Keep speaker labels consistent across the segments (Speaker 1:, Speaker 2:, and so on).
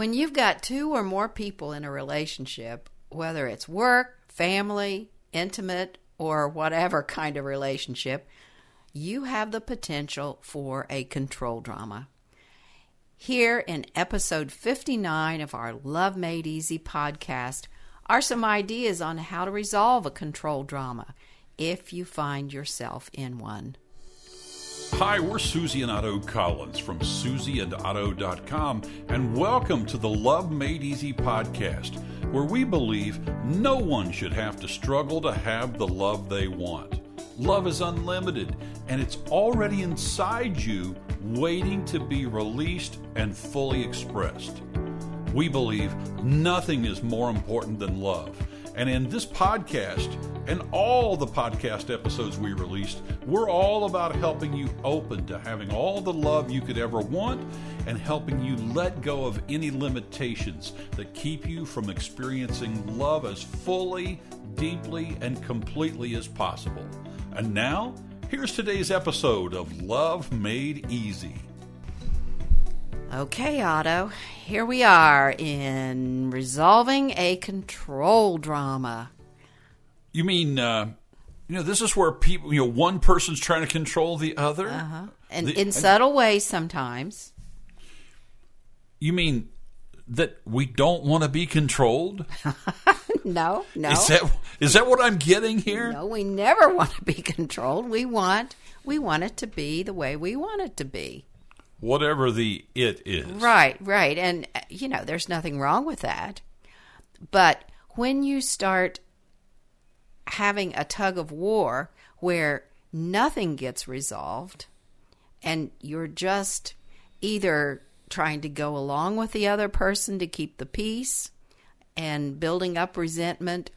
Speaker 1: When you've got two or more people in a relationship, whether it's work, family, intimate, or whatever kind of relationship, you have the potential for a control drama. Here in episode 59 of our Love Made Easy podcast are some ideas on how to resolve a control drama if you find yourself in one.
Speaker 2: Hi, we're Susie and Otto Collins from susieandotto.com, and welcome to the Love Made Easy podcast, where we believe no one should have to struggle to have the love they want. Love is unlimited, and it's already inside you, waiting to be released and fully expressed. We believe nothing is more important than love. And in this podcast and all the podcast episodes we released, we're all about helping you open to having all the love you could ever want and helping you let go of any limitations that keep you from experiencing love as fully, deeply, and completely as possible. And now, here's today's episode of Love Made Easy.
Speaker 1: Okay, Otto, here we are in resolving a control drama.
Speaker 2: You mean, uh, you know, this is where people, you know, one person's trying to control the other?
Speaker 1: Uh-huh. And
Speaker 2: The-
Speaker 1: in subtle ways sometimes.
Speaker 2: You mean that we don't want to be controlled?
Speaker 1: No, no.
Speaker 2: Is that is that what I'm getting here?
Speaker 1: No, we never want to be controlled. We want we want it to be the way we want it to be.
Speaker 2: Whatever the it is.
Speaker 1: Right, right. And, you know, there's nothing wrong with that. But when you start having a tug of war where nothing gets resolved and you're just either trying to go along with the other person to keep the peace and building up resentment,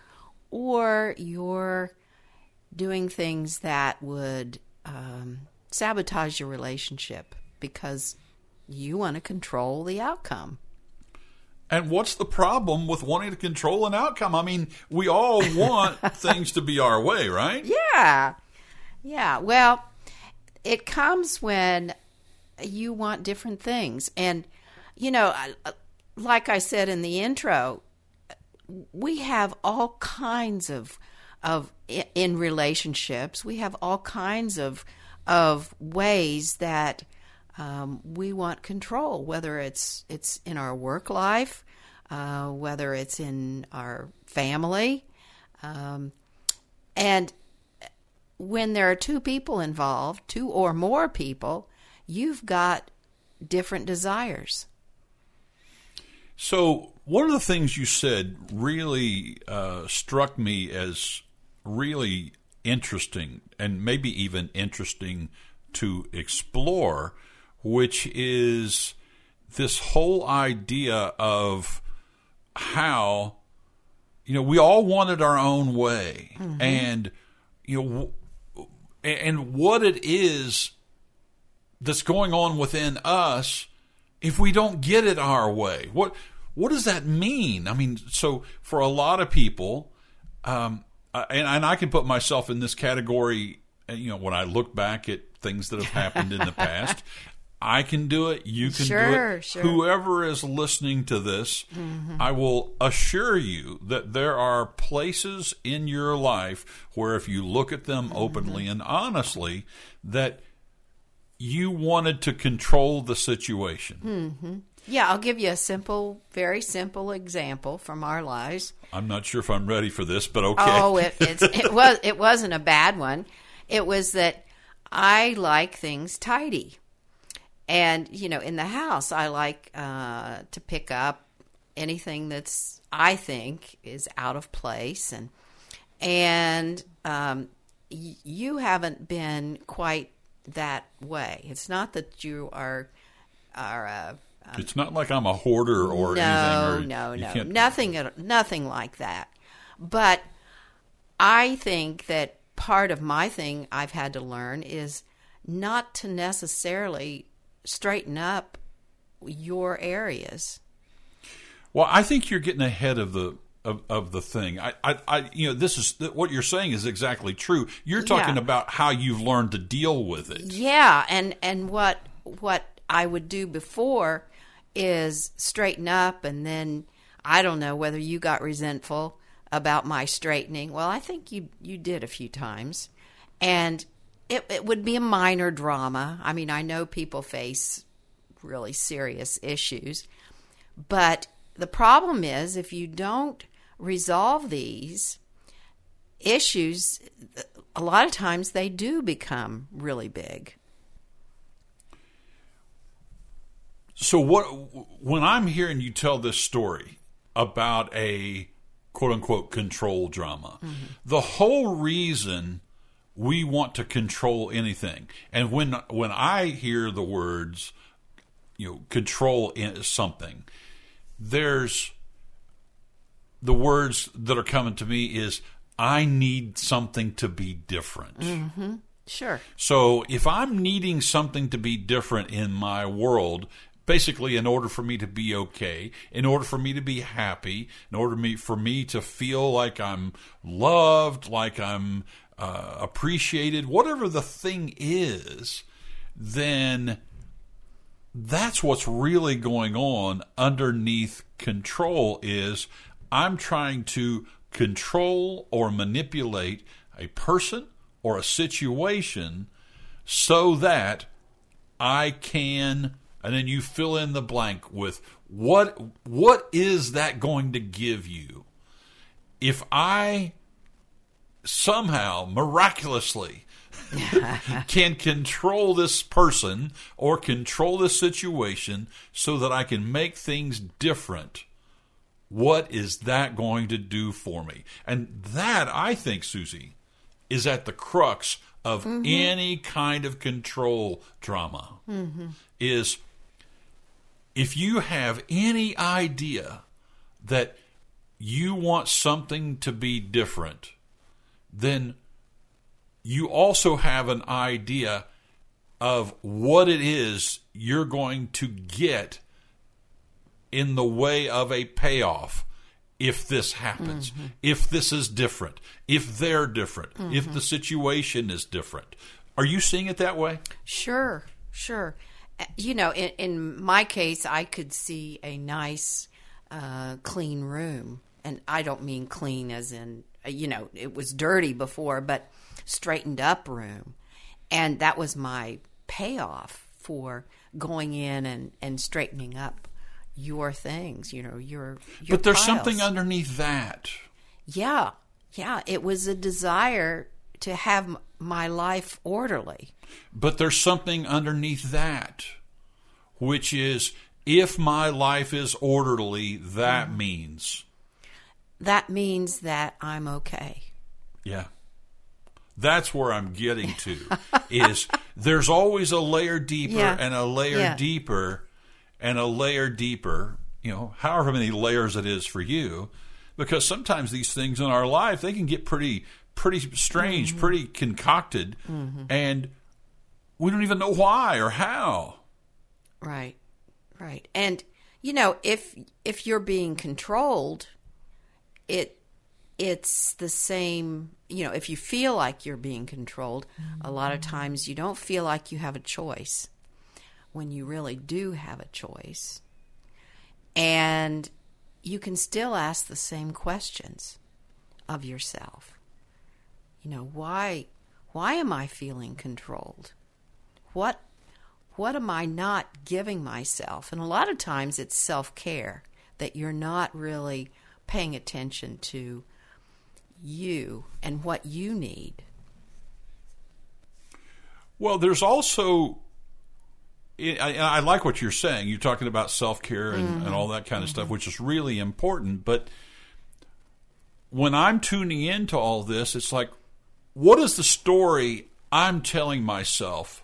Speaker 1: or you're doing things that would um, sabotage your relationship because you want to control the outcome.
Speaker 2: And what's the problem with wanting to control an outcome? I mean, we all want things to be our way, right?
Speaker 1: Yeah. Yeah. Well, it comes when you want different things. And, you know, like I said in the intro, we have all kinds of of in relationships we have all kinds of of ways that um, we want control whether it's it's in our work life uh, whether it's in our family. Um, and when there are two people involved two or more people you've got different desires.
Speaker 2: So, one of the things you said really uh, struck me as really interesting and maybe even interesting to explore, which is this whole idea of how, you know, we all wanted our own way. And, you know, w- and what it is that's going on within us if we don't get it our way. What what does that mean? I mean, so for a lot of people, um, uh, and, and I can put myself in this category. uh, You know, when I look back at things that have happened in the past, I can do it. You can do it.
Speaker 1: sure.
Speaker 2: Whoever is listening to this, I will assure you that there are places in your life where, if you look at them openly and honestly, that you wanted to control the situation. Mm-hmm.
Speaker 1: Yeah, I'll give you a simple, very simple example from our lives.
Speaker 2: I'm not sure if I'm ready for this, but okay.
Speaker 1: Oh, it, it's, it was it wasn't a bad one. It was that I like things tidy, and you know, in the house, I like uh, to pick up anything that's I think is out of place, and and um, y- you haven't been quite that way. It's not that you are are. Uh,
Speaker 2: it's not like I'm a hoarder or
Speaker 1: no,
Speaker 2: anything. Or
Speaker 1: no,
Speaker 2: you
Speaker 1: no, nothing, nothing like that. But I think that part of my thing I've had to learn is not to necessarily straighten up your areas.
Speaker 2: Well, I think you're getting ahead of the of, of the thing. I, I, I, you know, this is what you're saying is exactly true. You're talking
Speaker 1: Yeah.
Speaker 2: about how you've learned to deal with it.
Speaker 1: Yeah, and and what what I would do before is straighten up and then I don't know whether you got resentful about my straightening. Well, I think you you did a few times. And it, it would be a minor drama. I mean, I know people face really serious issues, but the problem is if you don't resolve these issues, a lot of times they do become really big.
Speaker 2: So what when I'm hearing you tell this story about a quote unquote control drama, mm-hmm. the whole reason we want to control anything. And when when I hear the words you know control something, there's the words that are coming to me is I need something to be different.
Speaker 1: Mm-hmm. Sure.
Speaker 2: So if I'm needing something to be different in my world, basically in order for me to be okay, in order for me to be happy, in order me, for me to feel like I'm loved, like I'm uh, appreciated, whatever the thing is, then that's what's really going on underneath control is I'm trying to control or manipulate a person or a situation so that I can and then you fill in the blank with what what is that going to give you if I somehow miraculously can control this person or control this situation so that I can make things different. What is that going to do for me? And that, I think, Susie, is at the crux of mm-hmm. any kind of control drama. Mm-hmm. Is if you have any idea that you want something to be different, then you also have an idea of what it is you're going to get in the way of a payoff if this happens, mm-hmm. if this is different, if they're different, mm-hmm. if the situation is different. Are you seeing it that way?
Speaker 1: Sure, sure. You know, in, in my case, I could see a nice, uh, clean room. And I don't mean clean as in uh, you know, it was dirty before, but straightened up room. And that was my payoff for going in and, and straightening up your things, you know, your, your
Speaker 2: But there's
Speaker 1: piles.
Speaker 2: something underneath that.
Speaker 1: Yeah. Yeah, it was a desire to have my life orderly.
Speaker 2: But there's something underneath that, which is if my life is orderly, that mm. means
Speaker 1: that means that I'm okay.
Speaker 2: Yeah. That's where I'm getting to is there's always a layer deeper yeah. and a layer yeah. deeper and a layer deeper, you know, however many layers it is for you because sometimes these things in our life they can get pretty pretty strange, mm-hmm. pretty concocted mm-hmm. and we don't even know why or how.
Speaker 1: Right. Right. And you know, if if you're being controlled, it it's the same you know if you feel like you're being controlled mm-hmm. a lot of times you don't feel like you have a choice when you really do have a choice and you can still ask the same questions of yourself you know why why am i feeling controlled what what am i not giving myself and a lot of times it's self-care that you're not really paying attention to you and what you need.
Speaker 2: Well, there's also, I, I like what you're saying. You're talking about self care and, mm-hmm. and, all that kind of mm-hmm. stuff, which is really important. But when I'm tuning into all this, it's like, what is the story I'm telling myself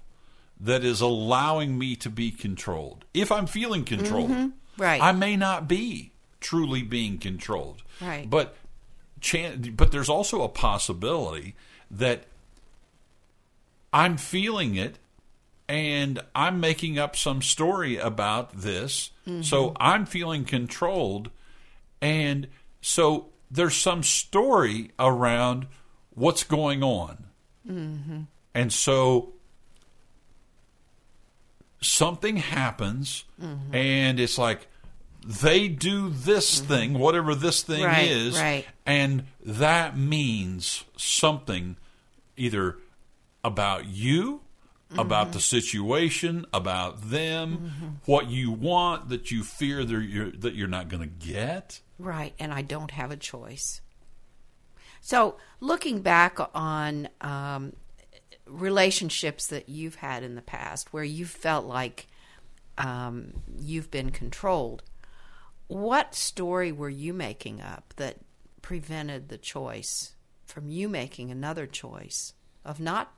Speaker 2: that is allowing me to be controlled? If I'm feeling controlled,
Speaker 1: mm-hmm. right.
Speaker 2: I may not be truly being controlled.
Speaker 1: Right.
Speaker 2: But chan- but there's also a possibility that I'm feeling it and I'm making up some story about this. Mm-hmm. So I'm feeling controlled and so there's some story around what's going on.
Speaker 1: Mm-hmm.
Speaker 2: And so something happens mm-hmm. and it's like they do this mm-hmm. thing, whatever this thing
Speaker 1: Right,
Speaker 2: is,
Speaker 1: right.
Speaker 2: and that means something either about you, about mm-hmm. the situation, about them, what you want that you fear that you're, that you're not going to get.
Speaker 1: Right, and I don't have a choice. So, looking back on um, relationships that you've had in the past where you felt like um, you've been controlled, what story were you making up that prevented the choice from you making another choice of not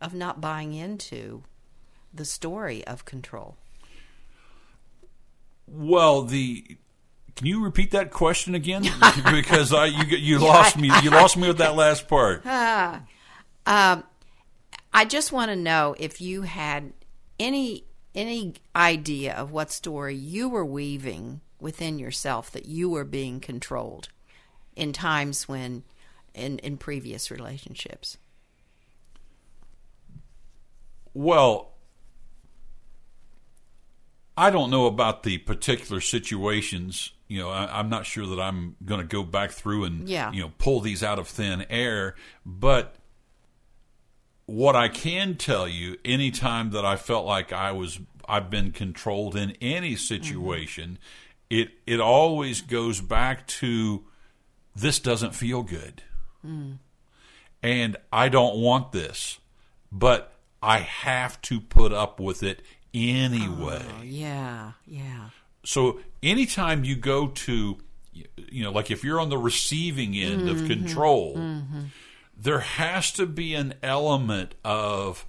Speaker 1: of not buying into the story of control?
Speaker 2: Well, the can you repeat that question again? because I you you lost me you lost me with that last part.
Speaker 1: Um, I just want to know if you had any any idea of what story you were weaving within yourself that you were being controlled in times when in in previous relationships.
Speaker 2: Well, I don't know about the particular situations. You know, I, I'm not sure that I'm going to go back through and
Speaker 1: Yeah.
Speaker 2: you know pull these out of thin air. But what I can tell you, anytime that I felt like I was, I've been controlled in any situation, mm-hmm. it it always goes back to this doesn't feel good, mm. and I don't want this, but I have to put up with it anyway.
Speaker 1: Oh, yeah, yeah.
Speaker 2: So anytime you go to, you know, like if you're on the receiving end of mm-hmm. control, mm-hmm. there has to be an element of,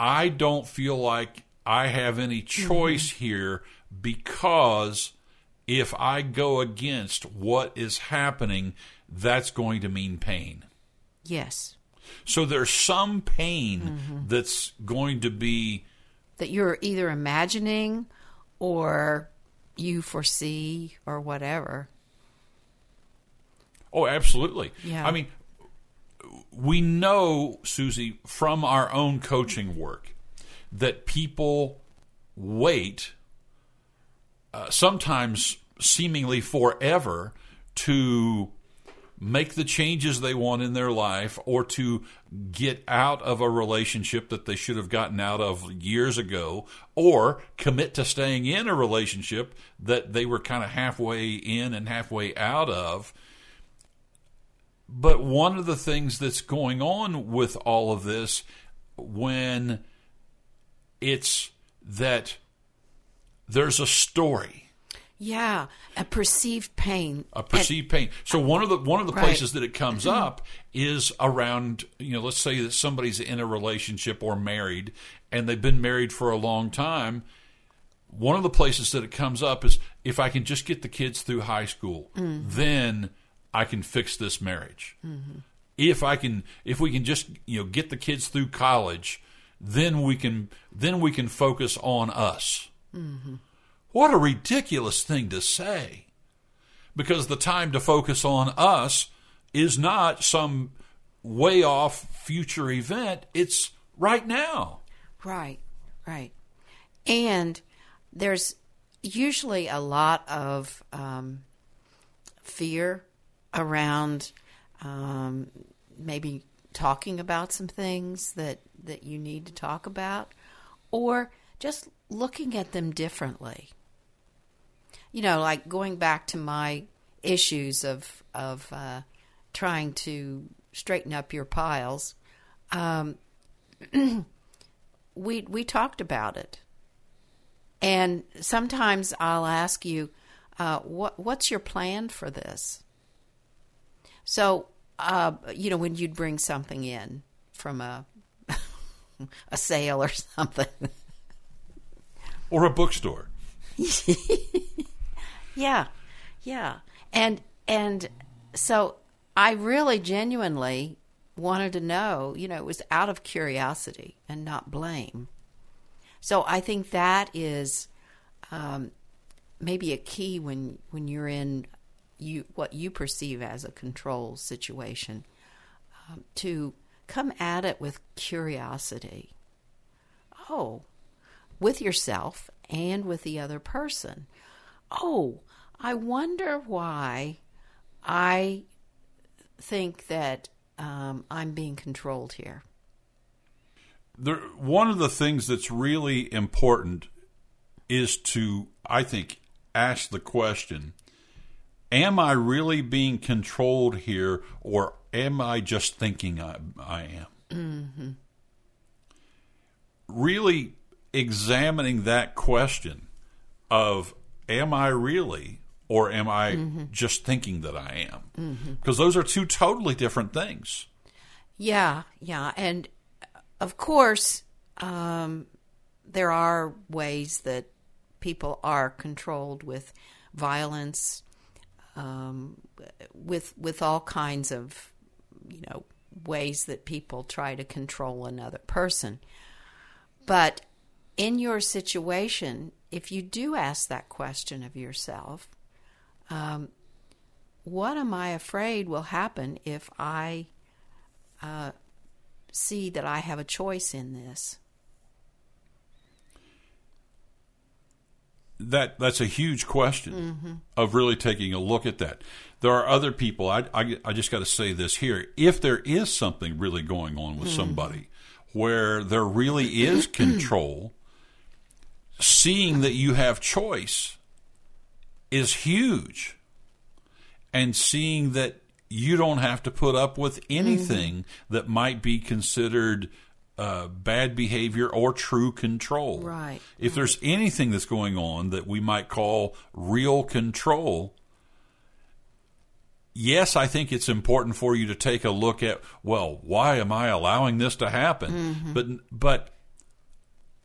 Speaker 2: I don't feel like I have any mm-hmm. choice here because if I go against what is happening, that's going to mean pain.
Speaker 1: Yes.
Speaker 2: So there's some pain that's going to be
Speaker 1: That you're either imagining or you foresee or whatever.
Speaker 2: Oh, absolutely.
Speaker 1: Yeah.
Speaker 2: I mean, we know, Susie, from our own coaching work that people wait, uh, sometimes seemingly forever, to make the changes they want in their life or to get out of a relationship that they should have gotten out of years ago or commit to staying in a relationship that they were kind of halfway in and halfway out of. But one of the things that's going on with all of this when it's that there's a story
Speaker 1: Yeah, a perceived pain.
Speaker 2: a perceived pain. So one of the one of the
Speaker 1: Right.
Speaker 2: places that it comes mm-hmm. up is around you know let's say that somebody's in a relationship or married and they've been married for a long time. One of the places that it comes up is if I can just get the kids through high school, mm-hmm. then I can fix this marriage. Mm-hmm. If I can if we can just you know get the kids through college, then we can then we can focus on us. What a ridiculous thing to say because the time to focus on us is not some way off future event. It's right now.
Speaker 1: Right, right. And there's usually a lot of um, fear around um, maybe talking about some things that, that you need to talk about or just looking at them differently. You know, like going back to my issues of, of uh, trying to straighten up your piles. Um, we we talked about it, and sometimes I'll ask you, uh, "What what's your plan for this?" So, uh, you know, when you'd bring something in from a a sale or something,
Speaker 2: Or a bookstore.
Speaker 1: yeah, yeah, and and so I really genuinely wanted to know. You know, it was out of curiosity and not blame. So I think that is um, maybe a key when when you're in you what you perceive as a control situation um, to come at it with curiosity. oh, with yourself and with the other person. Oh, I wonder why I think that um, I'm being controlled here.
Speaker 2: There, one of the things that's really important is to, I think, ask the question Am I really being controlled here, or am I just thinking I, I am? Mm-hmm. Really examining that question of Am I really, or am I mm-hmm. just thinking that I am? Because mm-hmm. those are two totally different things.
Speaker 1: Yeah, yeah. And of course, um, there are ways that people are controlled with violence, um, with with all kinds of you know ways that people try to control another person. But in your situation, if you do ask that question of yourself, um, what am I afraid will happen if I uh, see that I have a choice in this?
Speaker 2: that that's a huge question mm-hmm. of really taking a look at that. There are other people. I I, I just got to say this here: if there is something really going on with mm-hmm. somebody where there really is control, seeing that you have choice is huge, and seeing that you don't have to put up with anything mm-hmm. that might be considered uh, bad behavior or true control.
Speaker 1: Right.
Speaker 2: If
Speaker 1: right.
Speaker 2: there's anything that's going on that we might call real control, yes, I think it's important for you to take a look at, well, why am I allowing this to happen? Mm-hmm. But but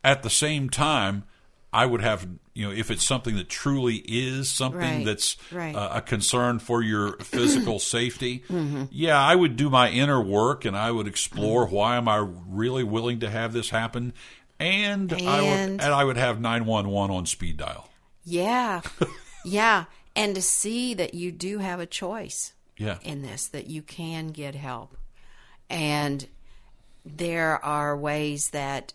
Speaker 2: at the same time, I would have, you know, if it's something that truly is something
Speaker 1: right,
Speaker 2: that's
Speaker 1: right.
Speaker 2: Uh, a concern for your physical safety, mm-hmm. yeah, I would do my inner work and I would explore mm-hmm. why am I really willing to have this happen, and, and I would and I would have nine one one on speed dial.
Speaker 1: Yeah, yeah, and to see that you do have a choice.
Speaker 2: Yeah.
Speaker 1: in this that you can get help, and there are ways that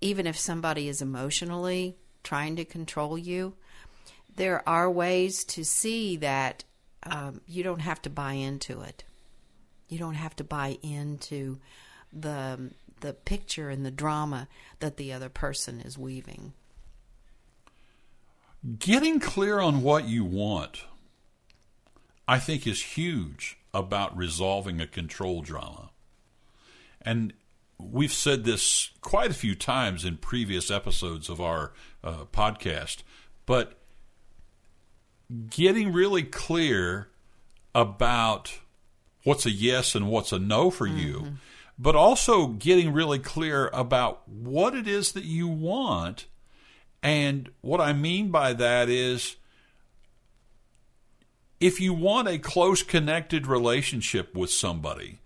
Speaker 1: even if somebody is emotionally trying to control you, there are ways to see that um, you don't have to buy into it. You don't have to buy into the the picture and the drama that the other person is weaving.
Speaker 2: Getting clear on what you want, I think, is huge about resolving a control drama. And we've said this quite a few times in previous episodes of our uh, podcast, but getting really clear about what's a yes and what's a no for mm-hmm. you, but also getting really clear about what it is that you want. And what I mean by that is if you want a close connected relationship with somebody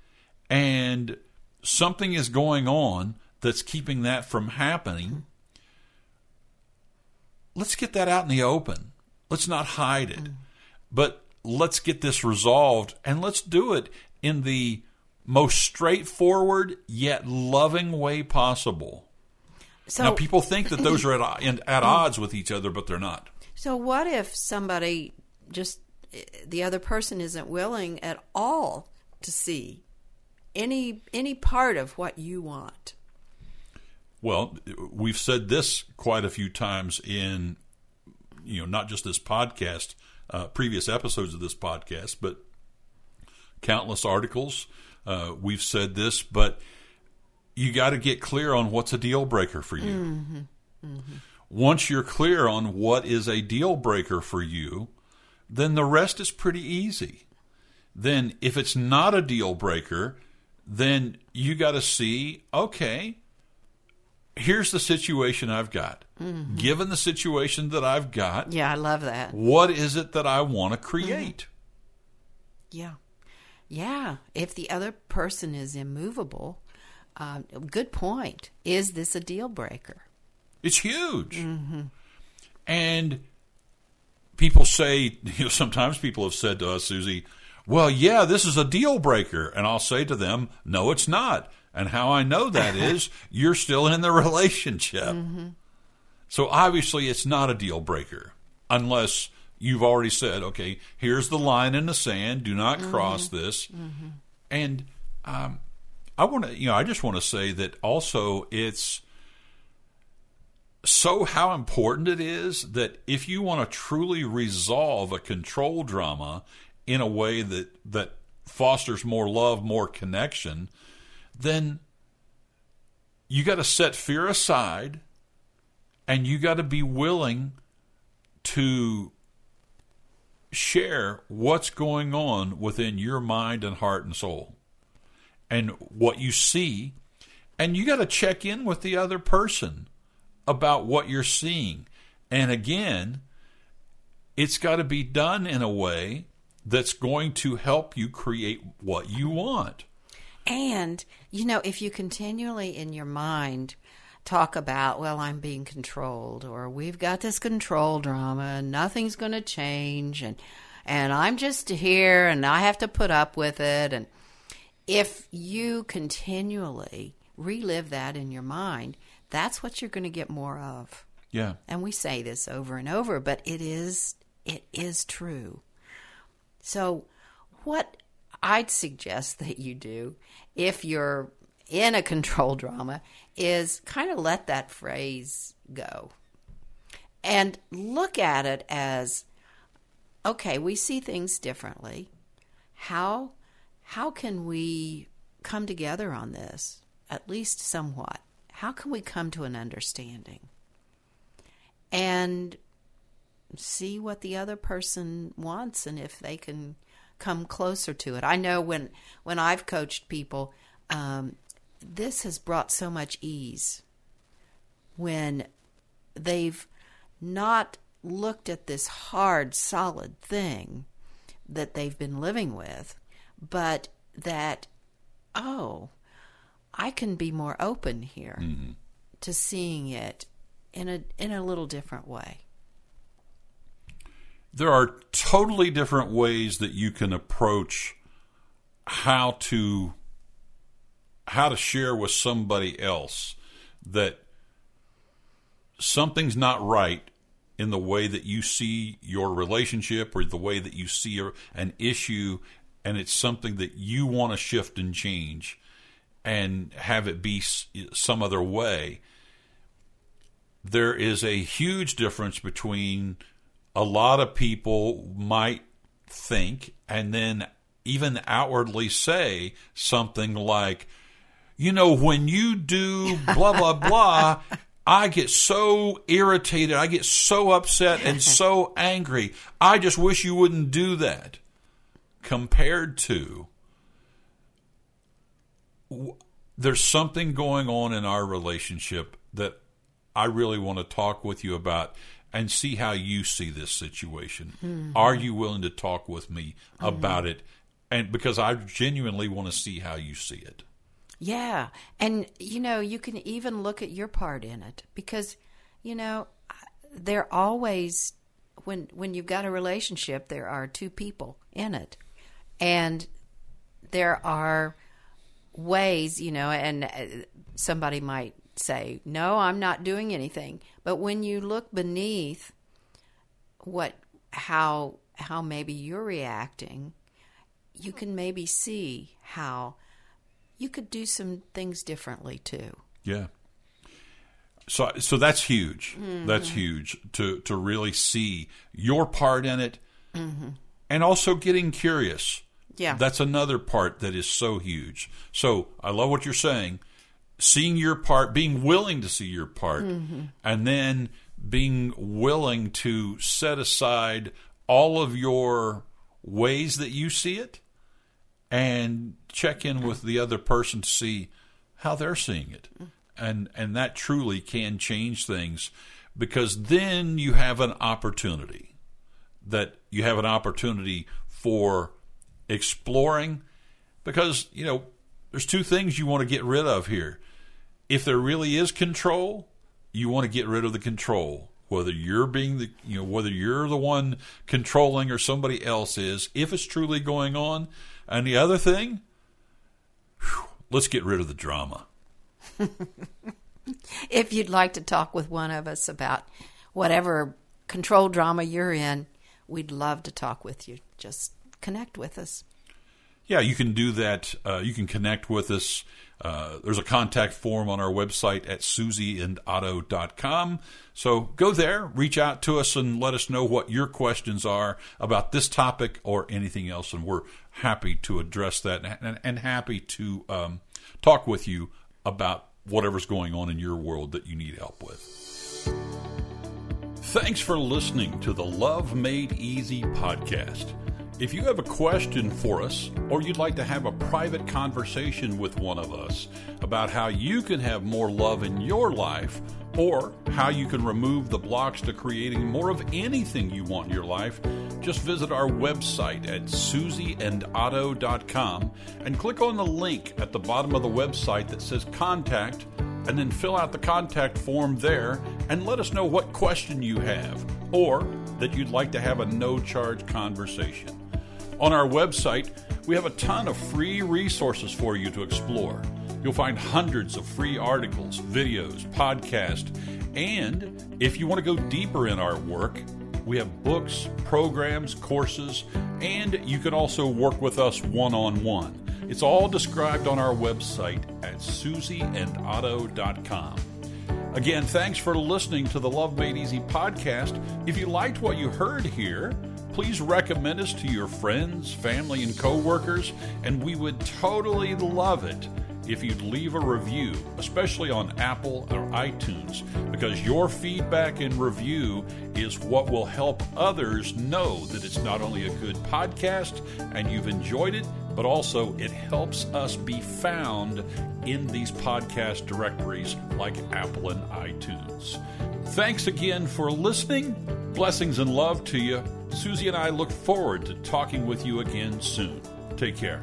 Speaker 2: and something is going on that's keeping that from happening, let's get that out in the open. Let's not hide it. Mm. But let's get this resolved and let's do it in the most straightforward yet loving way possible. So, now, people think that those are at, at odds with each other, but they're not.
Speaker 1: So, what if somebody just, the other person isn't willing at all to see any any part of what you want.
Speaker 2: Well, we've said this quite a few times in you know not just this podcast, uh, previous episodes of this podcast, but countless articles. Uh, we've said this, but you got to get clear on what's a deal breaker for you. Mm-hmm. Mm-hmm. Once you're clear on what is a deal breaker for you, then the rest is pretty easy. Then, if it's not a deal breaker, then you got to see okay, here's the situation I've got. Mm-hmm. Given the situation that I've got,
Speaker 1: yeah, I love that.
Speaker 2: What is it that I want to create?
Speaker 1: Mm-hmm. Yeah, yeah. If the other person is immovable, uh, good point. Is this a deal breaker?
Speaker 2: It's huge, mm-hmm. and people say, you know, sometimes people have said to us, Susie, well, yeah, this is a deal breaker. And I'll say to them, no, it's not. And how I know that is you're still in the relationship. Mm-hmm. So obviously, it's not a deal breaker unless you've already said, okay, here's the line in the sand. Do not mm-hmm. cross this. Mm-hmm. And um, I want to, you know, I just want to say that also it's so how important it is that if you want to truly resolve a control drama in a way that that fosters more love, more connection, then you got to set fear aside and you got to be willing to share what's going on within your mind and heart and soul and what you see. And you got to check in with the other person about what you're seeing. And again it's got to be done in a way that's going to help you create what you want
Speaker 1: And, you know, if you continually in your mind talk about, well, I'm being controlled, or we've got this control drama and nothing's going to change, and, and I'm just here and I have to put up with it. And if you continually relive that in your mind, that's what you're going to get more of.
Speaker 2: yeah
Speaker 1: And we say this over and over, but it is it is true. So what I'd suggest that you do if you're in a control drama is kind of let that phrase go. And look at it as okay, we see things differently. How how can we come together on this? At least somewhat. How can we come to an understanding? and see what the other person wants and if they can come closer to it. I know when when I've coached people, um, this has brought so much ease when they've not looked at this hard, solid thing that they've been living with, but that oh, I can be more open here to seeing it in a in a little different way.
Speaker 2: There are totally different ways that you can approach how to how to share with somebody else that something's not right in the way that you see your relationship or the way that you see an issue and it's something that you want to shift and change and have it be some other way. There is a huge difference between a lot of people might think and then even outwardly say something like, you know, when you do blah, blah, blah, I get so irritated. I get so upset and so angry. I just wish you wouldn't do that. Compared to, there's something going on in our relationship that I really want to talk with you about and see how you see this situation. Are you willing to talk with me about it? And because I genuinely want to see how you see it.
Speaker 1: Yeah. And, you know, you can even look at your part in it because, you know, there always, when, when you've got a relationship, there are two people in it. And there are ways, you know, and uh, somebody might say, no, I'm not doing anything. But when you look beneath what, how, how maybe you're reacting, you can maybe see how you could do some things differently too.
Speaker 2: Yeah. So so that's huge. That's mm-hmm. huge to to really see your part in it, mm-hmm. and also getting curious.
Speaker 1: Yeah.
Speaker 2: That's another part that is so huge. So I love what you're saying. Seeing your part, being willing to see your part, mm-hmm. and then being willing to set aside all of your ways that you see it and check in with the other person to see how they're seeing it. Mm. And and that truly can change things because then you have an opportunity that you have an opportunity for exploring because you know there's two things you want to get rid of here. If there really is control, you want to get rid of the control. whether you're being the you know whether you're the one controlling or somebody else is, if it's truly going on. And the other thing, whew, let's get rid of the drama.
Speaker 1: if you'd like to talk with one of us about whatever control drama you're in, we'd love to talk with you. Just connect with us.
Speaker 2: Yeah, you can do that. Uh, you can connect with us. Uh, there's a contact form on our website at susieandotto.com. So go there, reach out to us, and let us know what your questions are about this topic or anything else. And we're happy to address that and, and happy to um, talk with you about whatever's going on in your world that you need help with. Thanks for listening to the Love Made Easy podcast. If you have a question for us, or you'd like to have a private conversation with one of us about how you can have more love in your life, or how you can remove the blocks to creating more of anything you want in your life, just visit our website at susieandotto.com and click on the link at the bottom of the website that says contact, and then fill out the contact form there and let us know what question you have or that you'd like to have a no charge conversation. On our website, we have a ton of free resources for you to explore. You'll find hundreds of free articles, videos, podcasts, and if you want to go deeper in our work, we have books, programs, courses, and you can also work with us one on one. It's all described on our website at susieandotto.com. Again, thanks for listening to the Love Made Easy podcast. If you liked what you heard here, please recommend us to your friends, family, and coworkers, and we would totally love it if you'd leave a review, especially on Apple or iTunes, because your feedback and review is what will help others know that it's not only a good podcast and you've enjoyed it, but also it helps us be found in these podcast directories like Apple and iTunes. Thanks again for listening. Blessings and love to you. Susie and I look forward to talking with you again soon. Take care.